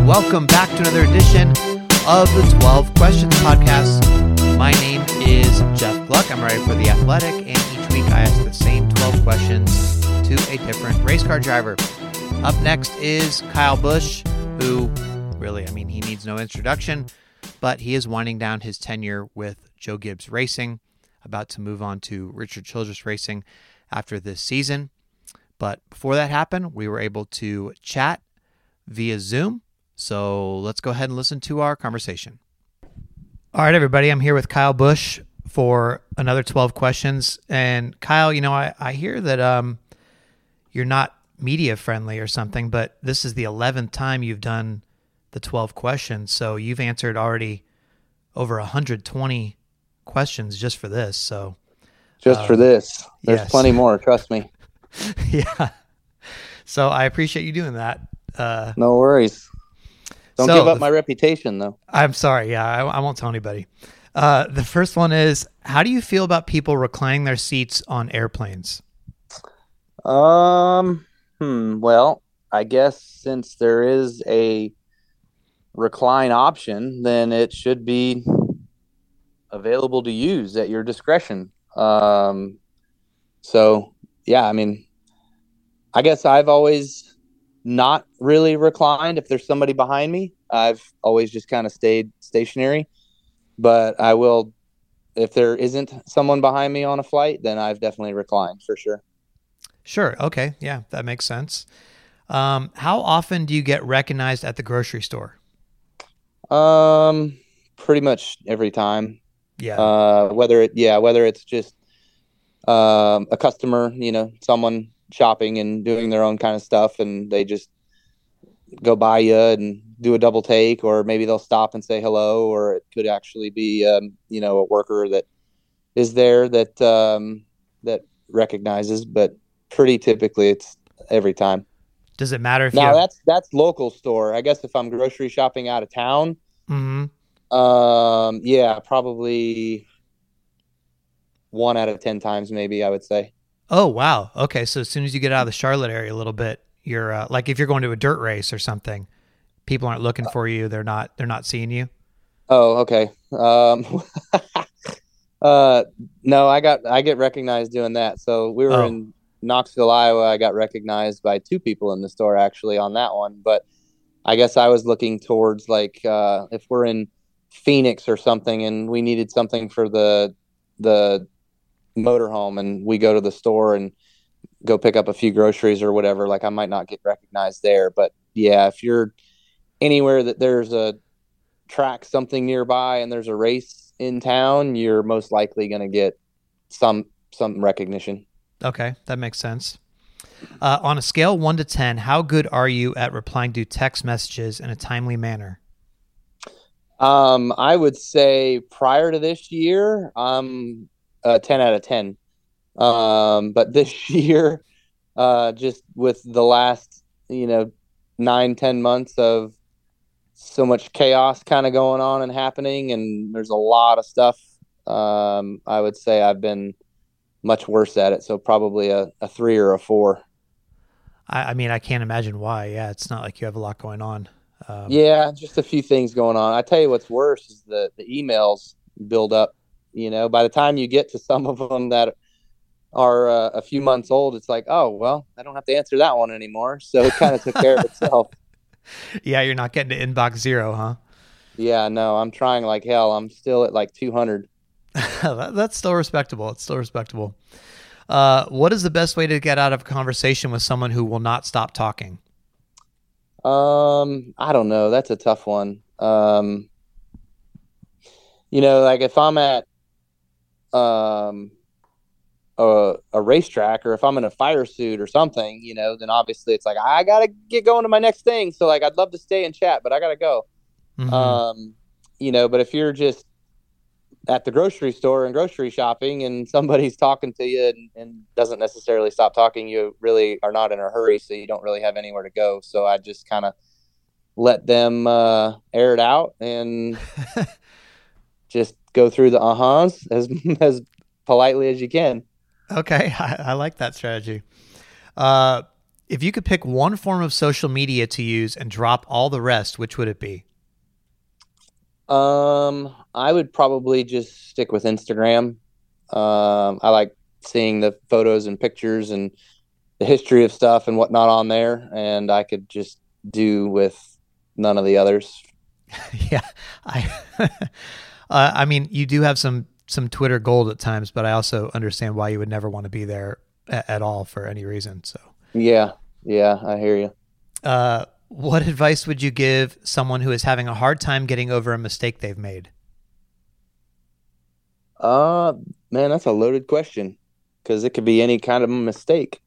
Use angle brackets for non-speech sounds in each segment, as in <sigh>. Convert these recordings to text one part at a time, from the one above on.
Welcome back to another edition of the 12 Questions Podcast. My name is Jeff Gluck. I'm writer for The Athletic, and each week I ask the same 12 questions to a different race car driver. Up next is Kyle Busch, who really, I mean, he needs no introduction, but he is winding down his tenure with Joe Gibbs Racing, about to move on to Richard Childress Racing after this season. But before that happened, we were able to chat via Zoom. So let's go ahead and listen to our conversation. All right, everybody. I'm here with Kyle Busch for another 12 questions. And Kyle, you know, I, I hear that um, you're not media friendly or something, but this is the 11th time you've done the 12 questions. So you've answered already over 120 questions just for this. So just Um, for this. There's yes. plenty more, trust me. <laughs> yeah. So I appreciate you doing that. Uh, No worries. Don't So give up my reputation though. I'm sorry. Yeah, I, I won't tell anybody. Uh, the first one is How do you feel about people reclining their seats on airplanes? Um hmm, well, I guess since there is a recline option, then it should be available to use at your discretion. Um so yeah, I mean I guess I've always not really reclined if there's somebody behind me. I've always just kind of stayed stationary. But I will if there isn't someone behind me on a flight, then I've definitely reclined for sure. Sure. Okay. Yeah, that makes sense. Um, how often do you get recognized at the grocery store? Um, pretty much every time. Yeah. Uh, whether it, yeah, whether it's just um a customer, you know, someone shopping and doing their own kind of stuff, and they just go by you and do a double take, or maybe they'll stop and say hello, or it could actually be, um, you know, a worker that is there that um that recognizes, but pretty typically it's every time. Does it matter if you Now have? that's that's local store. I guess if I'm grocery shopping out of town, Mhm. um, yeah, probably one out of ten times, maybe I would say. Oh, wow. Okay. So as soon as you get out of the Charlotte area a little bit, you're uh, like if you're going to a dirt race or something, people aren't looking for you. They're not. They're not seeing you. Oh, okay. Um, <laughs> uh, no, I got I get recognized doing that. So we were Oh. in Knoxville, Iowa. I got recognized by two people in the store actually on that one. But I guess I was looking towards like uh, if we're in Phoenix or something, and we needed something for the the motorhome, and we go to the store and go pick up a few groceries or whatever. Like I might not get recognized there, but yeah, if you're anywhere that there's a track something nearby and there's a race in town, you're most likely going to get some some recognition. Okay, that makes sense. Uh, on a scale one to ten, how good are you at replying to text messages in a timely manner? Um, I would say prior to this year, I'm a 10 out of 10. Um, but this <laughs> year, uh, just with the last, you know, nine, 10 months of so much chaos kind of going on and happening, and there's a lot of stuff. Um, I would say I've been much worse at it. So probably a, a three or a four. I, I mean, I can't imagine why. Yeah, it's not like you have a lot going on. Um, yeah, just a few things going on. I tell you what's worse is the the emails build up. You know, by the time you get to some of them that are uh, a few months old, it's like, oh well, I don't have to answer that one anymore. So it kind of took care of <laughs> itself. Yeah, you're not getting to inbox zero, huh? Yeah, no, I'm trying like hell. I'm still at like 200. <laughs> That's still respectable. It's still respectable. Uh, what is the best way to get out of a conversation with someone who will not stop talking? Um, I don't know. That's a tough one. Um, you know, like if I'm at um a, a racetrack or if I'm in a fire suit or something, you know, then obviously it's like I gotta get going to my next thing. So like I'd love to stay and chat, but I gotta go. Mm-hmm. Um, you know, but if you're just at the grocery store and grocery shopping and somebody's <laughs> talking to you and, and, doesn't necessarily stop talking, you really are not in a hurry, so you don't really have anywhere to go. So I just kind of let them uh, air it out and <laughs> just go through the uh-huhs as <laughs> as politely as you can. Okay, <laughs> I, I like that strategy. Uh, if you could pick one form of social media to use and drop all the rest, which would it be? Um, I would probably just stick with Instagram. Um, I like seeing the photos and pictures and the history of stuff and whatnot on there, and I could just do with none of the others. <laughs> yeah, I, uh, I mean, you do have some some Twitter gold at times, but I also understand why you would never want to be there at, at all for any reason. So yeah, yeah, I hear you. Uh, what advice would you give someone who is having a hard time getting over a mistake they've made? Uh, man, that's a loaded question because it could be any kind of mistake.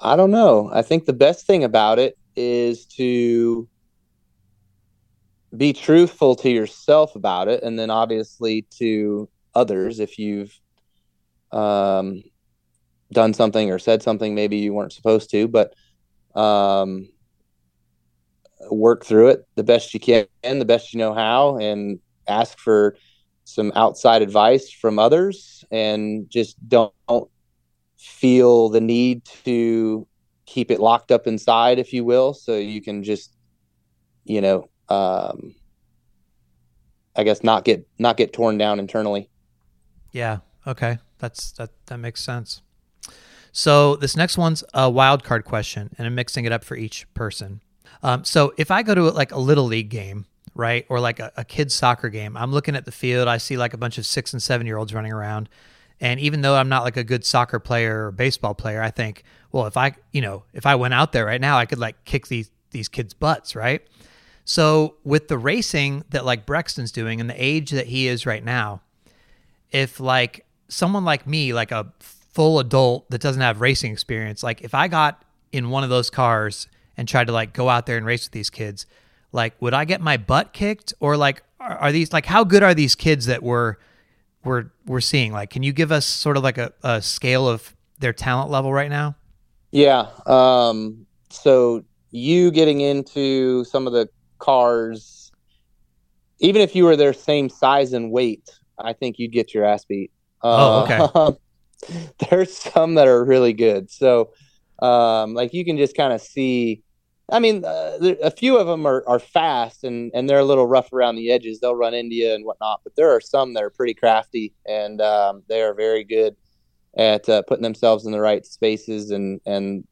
I don't know. I think the best thing about it is to be truthful to yourself about it and then obviously to others if you've um, done something or said something maybe you weren't supposed to but um, work through it the best you can, the best you know how, and ask for some outside advice from others, and just don't, don't feel the need to keep it locked up inside, if you will, so you can just, you know, um, I guess not get not get torn down internally. Yeah. Okay. That's that. That makes sense. So this next one's a wild card question, and I'm mixing it up for each person. Um, so if I go to like a little league game, right, or like a, a kid's soccer game, I'm looking at the field. I see like a bunch of six and seven year olds running around, and even though I'm not like a good soccer player or baseball player, I think, well, if I, you know, if I went out there right now, I could like kick these these kids' butts, right? So with the racing that like Brexton's doing and the age that he is right now, if like someone like me, like a full adult that doesn't have racing experience, like if I got in one of those cars and tried to like go out there and race with these kids, like would I get my butt kicked or like are, are these like how good are these kids that we're we're we're seeing? Like, can you give us sort of like a, a scale of their talent level right now? Yeah. Um, so you getting into some of the cars, even if you were their same size and weight, I think you'd get your ass beat. Oh, okay. Uh, <laughs> there's some that are really good. So, um, like you can just kind of see I mean, uh, a few of them are, are fast and, and they're a little rough around the edges. They'll run India and whatnot, but there are some that are pretty crafty and um, they are very good at uh, putting themselves in the right spaces and and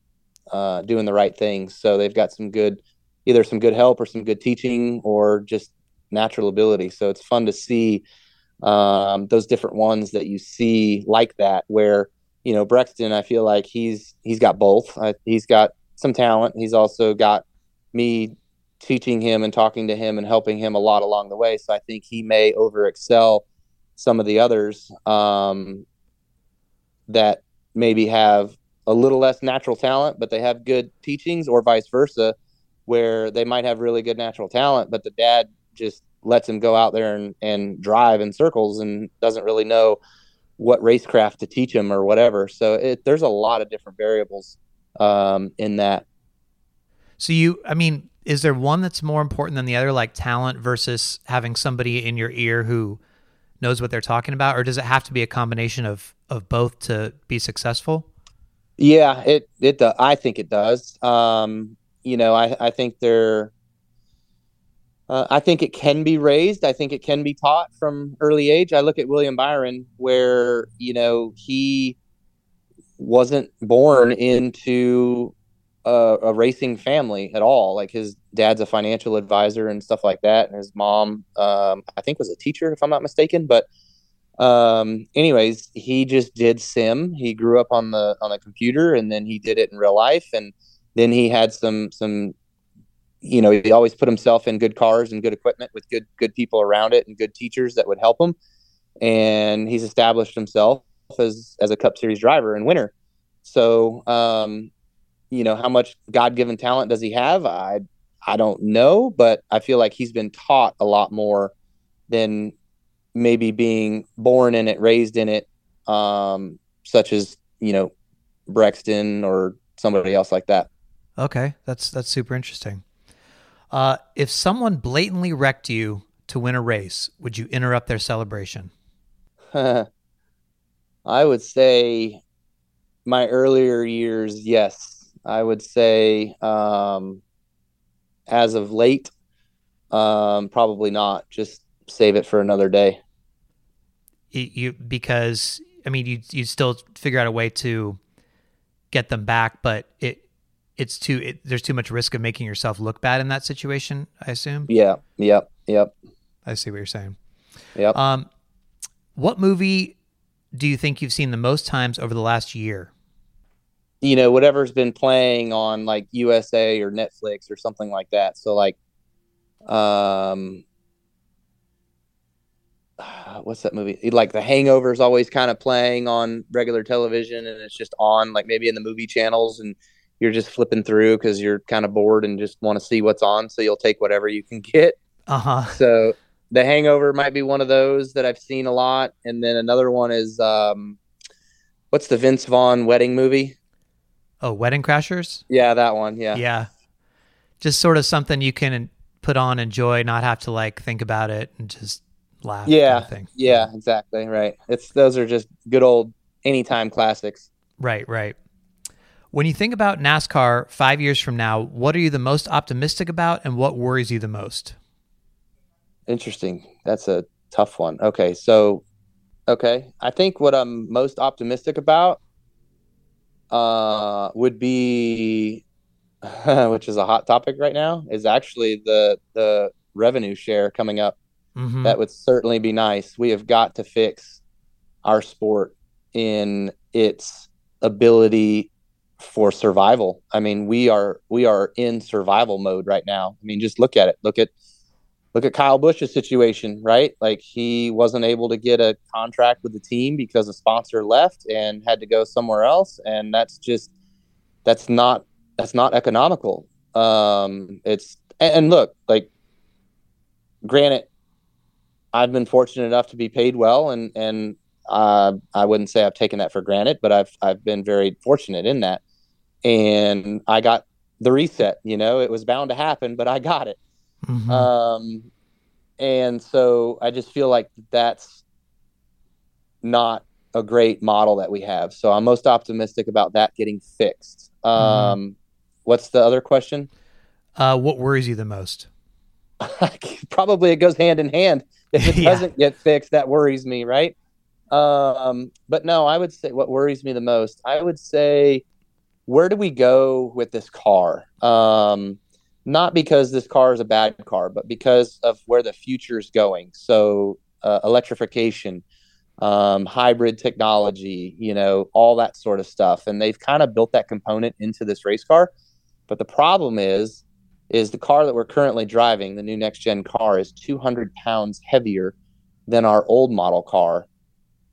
uh, doing the right things. So they've got some good, either some good help or some good teaching or just natural ability. So it's fun to see um, those different ones that you see like that. Where you know Brexton, I feel like he's he's got both. he's got some talent. He's also got me teaching him and talking to him and helping him a lot along the way. So I think he may over excel some of the others um, that maybe have a little less natural talent, but they have good teachings, or vice versa, where they might have really good natural talent, but the dad just lets him go out there and, and drive in circles and doesn't really know what racecraft to teach him or whatever. So it, there's a lot of different variables um, in that. So you, I mean, is there one that's more important than the other, like talent versus having somebody in your ear who knows what they're talking about, or does it have to be a combination of of both to be successful? Yeah, it it I think it does. Um, you know, I I think they're Uh, I think it can be raised. I think it can be taught from early age. I look at William Byron, where you know he wasn't born into a, a, racing family at all. Like his dad's a financial advisor and stuff like that, and his mom, um, I think, was a teacher, if I'm not mistaken. But um, anyways, he just did sim. He grew up on the on the computer, and then he did it in real life, and then he had some some you know, he always put himself in good cars and good equipment with good good people around it and good teachers that would help him. And he's established himself as as a Cup Series driver and winner. So, um, you know, how much God given talent does he have? I I don't know, but I feel like he's been taught a lot more than maybe being born in it, raised in it, um, such as you know Brexton or somebody else like that. Okay, that's that's super interesting. Uh, if someone blatantly wrecked you to win a race, would you interrupt their celebration? <laughs> I would say my earlier years, yes. I would say um, as of late, um, probably not. Just save it for another day. You, because I mean you you still figure out a way to get them back, but it it's too it, there's too much risk of making yourself look bad in that situation. I assume. Yeah. Yep. Yep. I see what you're saying. Yep. Um, what movie do you think you've seen the most times over the last year? You know, whatever's been playing on like USA or Netflix or something like that. So like, um, <sighs> what's that movie? Like The Hangover is always kind of playing on regular television, and it's just on like maybe in the movie channels and you're just flipping through because you're kind of bored and just want to see what's on. So you'll take whatever you can get. Uh huh. So The Hangover might be one of those that I've seen a lot. And then another one is um, what's the Vince Vaughn wedding movie? Oh, Wedding Crashers? Yeah, that one. Yeah. Yeah. Just sort of something you can put on, enjoy, not have to like think about it and just laugh. Yeah. Kind of yeah, exactly. Right. It's those are just good old anytime classics. Right, right. When you think about NASCAR five years from now, what are you the most optimistic about and what worries you the most? Interesting. That's a tough one. Okay. So, okay. I think what I'm most optimistic about uh, would be, <laughs> which is a hot topic right now, is actually the, the revenue share coming up. Mm-hmm. That would certainly be nice. We have got to fix our sport in its ability for survival. I mean, we are we are in survival mode right now. I mean, just look at it. Look at look at Kyle Busch's situation, right? Like he wasn't able to get a contract with the team because a sponsor left and had to go somewhere else, and that's just that's not that's not economical. Um, it's and, and look, like granted, I've been fortunate enough to be paid well, and and uh, I wouldn't say I've taken that for granted, but I've I've been very fortunate in that and I got the reset. You know, it was bound to happen, but I got it. Mm-hmm. Um, and so I just feel like that's not a great model that we have. So I'm most optimistic about that getting fixed. Um, mm-hmm. What's the other question? Uh, what worries you the most? <laughs> Probably it goes hand in hand. If it <laughs> yeah. doesn't get fixed, that worries me, right? Um, but no, I would say what worries me the most. I would say where do we go with this car? Um, not because this car is a bad car, but because of where the future is going. So, uh, electrification, um, hybrid technology, you know, all that sort of stuff. And they've kind of built that component into this race car. But the problem is, is the car that we're currently driving, the new next gen car, is 200 pounds heavier than our old model car.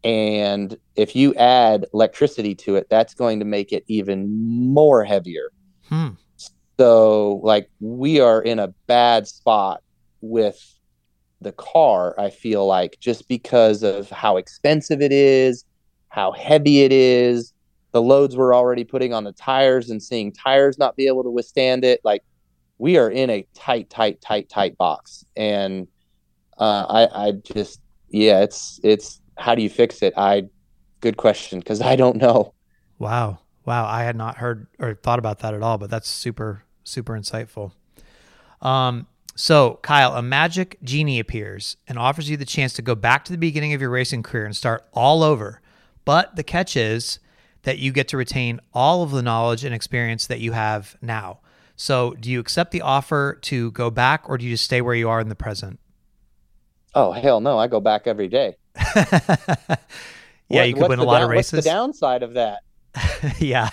And if you add electricity to it, that's going to make it even more heavier. Hmm. So, like, we are in a bad spot with the car, I feel like, just because of how expensive it is, how heavy it is, the loads we're already putting on the tires and seeing tires not be able to withstand it. Like, we are in a tight, tight, tight, tight box. And uh, I, I just, yeah, it's, it's, how do you fix it? I good question because I don't know. Wow. Wow. I had not heard or thought about that at all, but that's super, super insightful. Um, so, Kyle, a magic genie appears and offers you the chance to go back to the beginning of your racing career and start all over. But the catch is that you get to retain all of the knowledge and experience that you have now. So, do you accept the offer to go back or do you just stay where you are in the present? Oh, hell no. I go back every day. <laughs> yeah, What- you could win a lot down- of races. What's the downside of that? <laughs> yeah.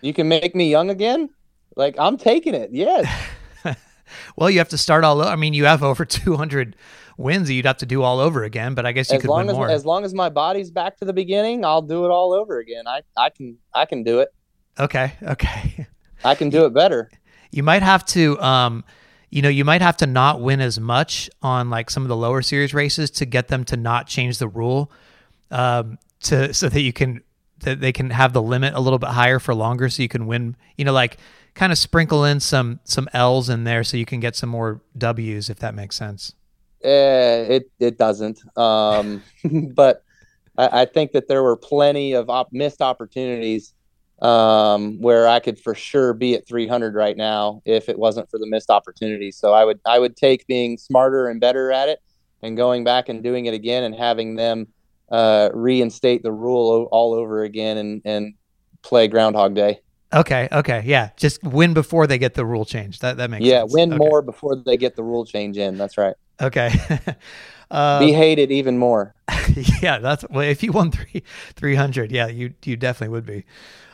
You can make me young again? Like, I'm taking it. Yes. <laughs> Well, you have to start all over. I mean, you have over 200 wins that you'd have to do all over again, but I guess you as could win as more. as long as my body's back to the beginning, I'll do it all over again. I I can I can do it. okay. Okay. I can do it better. You might have to, um, you know, you might have to not win as much on like some of the lower series races to get them to not change the rule, um, to so that you can that they can have the limit a little bit higher for longer, so you can win. You know, like kind of sprinkle in some some L's in there so you can get some more W's if that makes sense. Eh, it it doesn't. Um, <laughs> but I, I think that there were plenty of op- missed opportunities um, where I could for sure be at 300 right now if it wasn't for the missed opportunity. So I would I would take being smarter and better at it and going back and doing it again and having them uh, reinstate the rule o- all over again and and play Groundhog Day. Okay, okay, yeah. Just win before they get the rule change. That that makes sense. yeah, sense. win Okay. more before they get the rule change in. That's right. Okay. <laughs> uh, Be hated even more. <laughs> yeah, that's well. If you won three three hundred, yeah, you you definitely would be.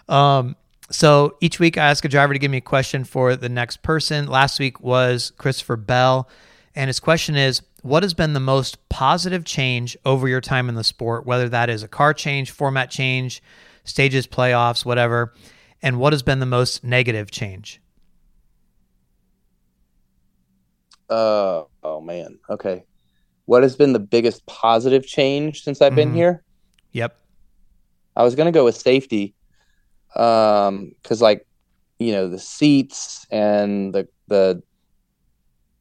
Um, so each week I ask a driver to give me a question for the next person. Last week was Christopher Bell, and his question is: What has been the most positive change over your time in the sport? Whether that is a car change, format change, stages, playoffs, whatever. And what has been the most negative change? Uh, oh man. Okay. What has been the biggest positive change since I've been Mhm. here? Yep. I was gonna go with safety, um, because like, you know, the seats and the the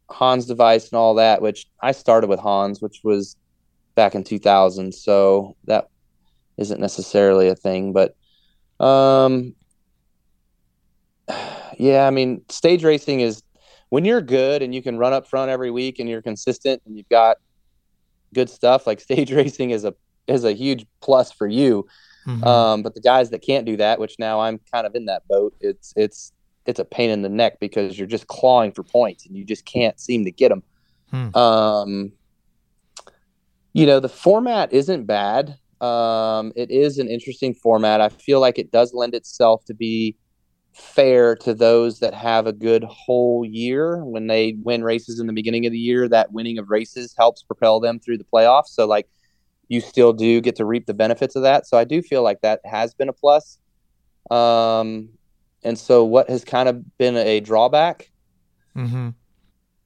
Hans device and all that. Which I started with Hans, which was back in 2000, so that isn't necessarily a thing. But, um, <sighs> yeah, I mean, stage racing is when you're good and you can run up front every week and you're consistent and you've got good stuff. Like <laughs> stage racing is a is a huge plus for you. Mhm. Um, but the guys that can't do that, which now I'm kind of in that boat, it's it's it's a pain in the neck because you're just clawing for points and you just can't seem to get them. Hmm. Um, you know, the format isn't bad. Um, it is an interesting format. I feel like it does lend itself to be fair to those that have a good whole year when they win races in the beginning of the year that winning of races helps propel them through the playoffs so like you still do get to reap the benefits of that so i do feel like that has been a plus um and so what has kind of been a drawback Mhm.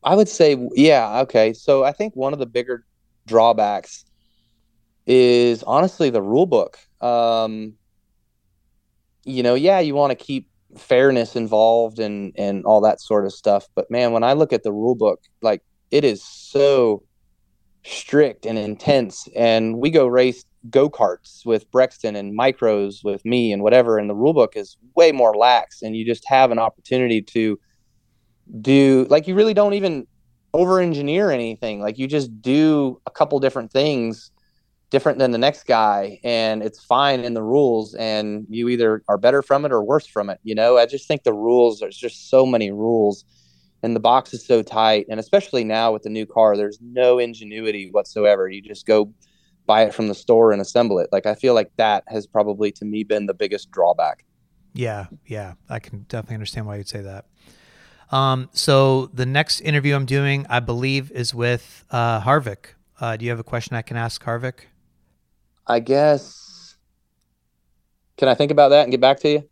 I would say, yeah, okay. So I think one of the bigger drawbacks is honestly the rule book. Um, you know, yeah, you want to keep fairness involved and and all that sort of stuff, but man, when I look at the rule book, like it is so strict and intense. And we go race go karts with Brexton and micros with me and whatever, and the rule book is way more lax, and you just have an opportunity to do like you really don't even over engineer anything like you just do a couple different things different than the next guy and it's fine in the rules and you either are better from it or worse from it you know i just think the rules there's just so many rules and the box is so tight and especially now with the new car there's no ingenuity whatsoever you just go buy it from the store and assemble it like i feel like that has probably to me been the biggest drawback Yeah, yeah, I can definitely understand why you'd say that. Um, so the next interview I'm doing, I believe, is with uh, Harvick. Uh, do you have a question I can ask Harvick? i guess can i think about that and get back to you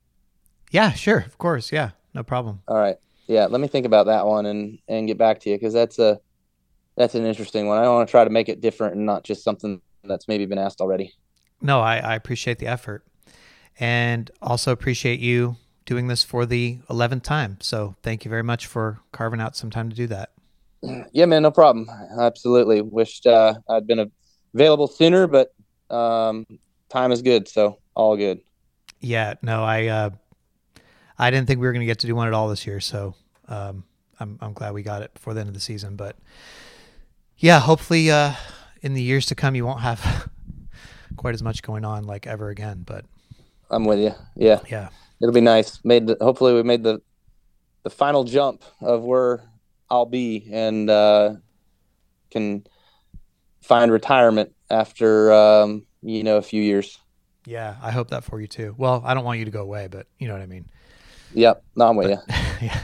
Yeah, sure, of course. Yeah, no problem. All right. Yeah, let me think about that one and and get back to you because that's a that's an interesting one. I want to try to make it different and not just something that's maybe been asked already. No, I, I appreciate the effort, and also appreciate you doing this for the eleventh time. So thank you very much for carving out some time to do that. <clears throat> Yeah, man, no problem. Absolutely. Wished uh, I'd been available sooner, but um, time is good, so all good. Yeah, no, I uh, I didn't think we were going to get to do one at all this year, so um, I'm I'm glad we got it before the end of the season. But yeah, hopefully uh, in the years to come you won't have <laughs> quite as much going on like ever again. But I'm with you. Yeah, yeah, it'll be nice. Made the, hopefully we made the the final jump of where I'll be and uh, can find retirement after um, you know a few years. Yeah, I hope that for you too. Well, I don't want you to go away, but you know what I mean. Yep, no, I'm with but, you. <laughs> yeah.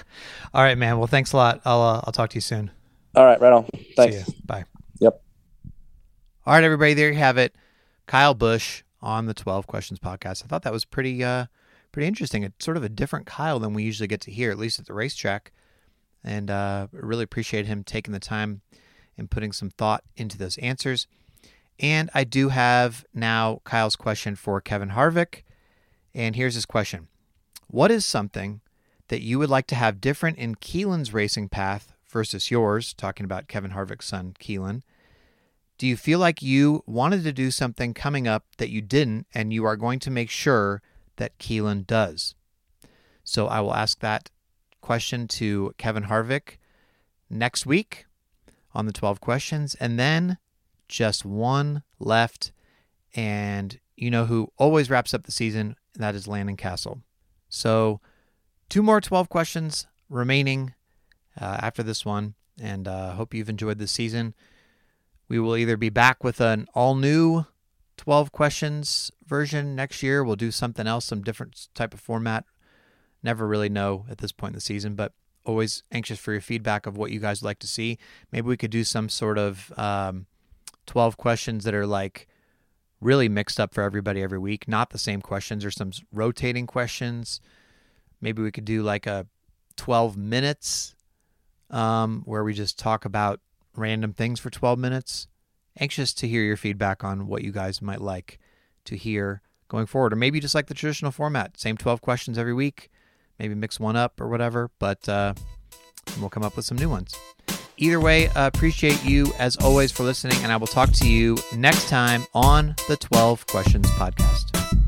All right, man. Well, thanks a lot. I'll uh, I'll talk to you soon. All right, right on. Thanks. Bye. Yep. All right, everybody. There you have it. Kyle Busch on the 12 Questions podcast. I thought that was pretty uh pretty interesting. It's sort of a different Kyle than we usually get to hear, at least at the racetrack. And uh, really appreciate him taking the time and putting some thought into those answers. And I do have now Kyle's question for Kevin Harvick. And here's his question What is something that you would like to have different in Keelan's racing path versus yours? Talking about Kevin Harvick's son, Keelan. Do you feel like you wanted to do something coming up that you didn't, and you are going to make sure that Keelan does? So I will ask that question to Kevin Harvick next week on the 12 questions. And then just one left. And you know who always wraps up the season? and That is Landon Cassill. So, two more 12 questions remaining uh, after this one. And uh, hope you've enjoyed this season. We will either be back with an all new 12 questions version next year. We'll do something else, some different type of format. Never really know at this point in the season, but always anxious for your feedback of what you guys would like to see. Maybe we could do some sort of um, 12 questions that are like really mixed up for everybody every week, not the same questions or some rotating questions. Maybe we could do like a 12 minutes um, where we just talk about random things for 12 minutes. Anxious to hear your feedback on what you guys might like to hear going forward. Or maybe just like the traditional format, same 12 questions every week, maybe mix one up or whatever, but uh, we'll come up with some new ones. Either way, uh, appreciate you as always for listening, and I will talk to you next time on the 12 Questions Podcast.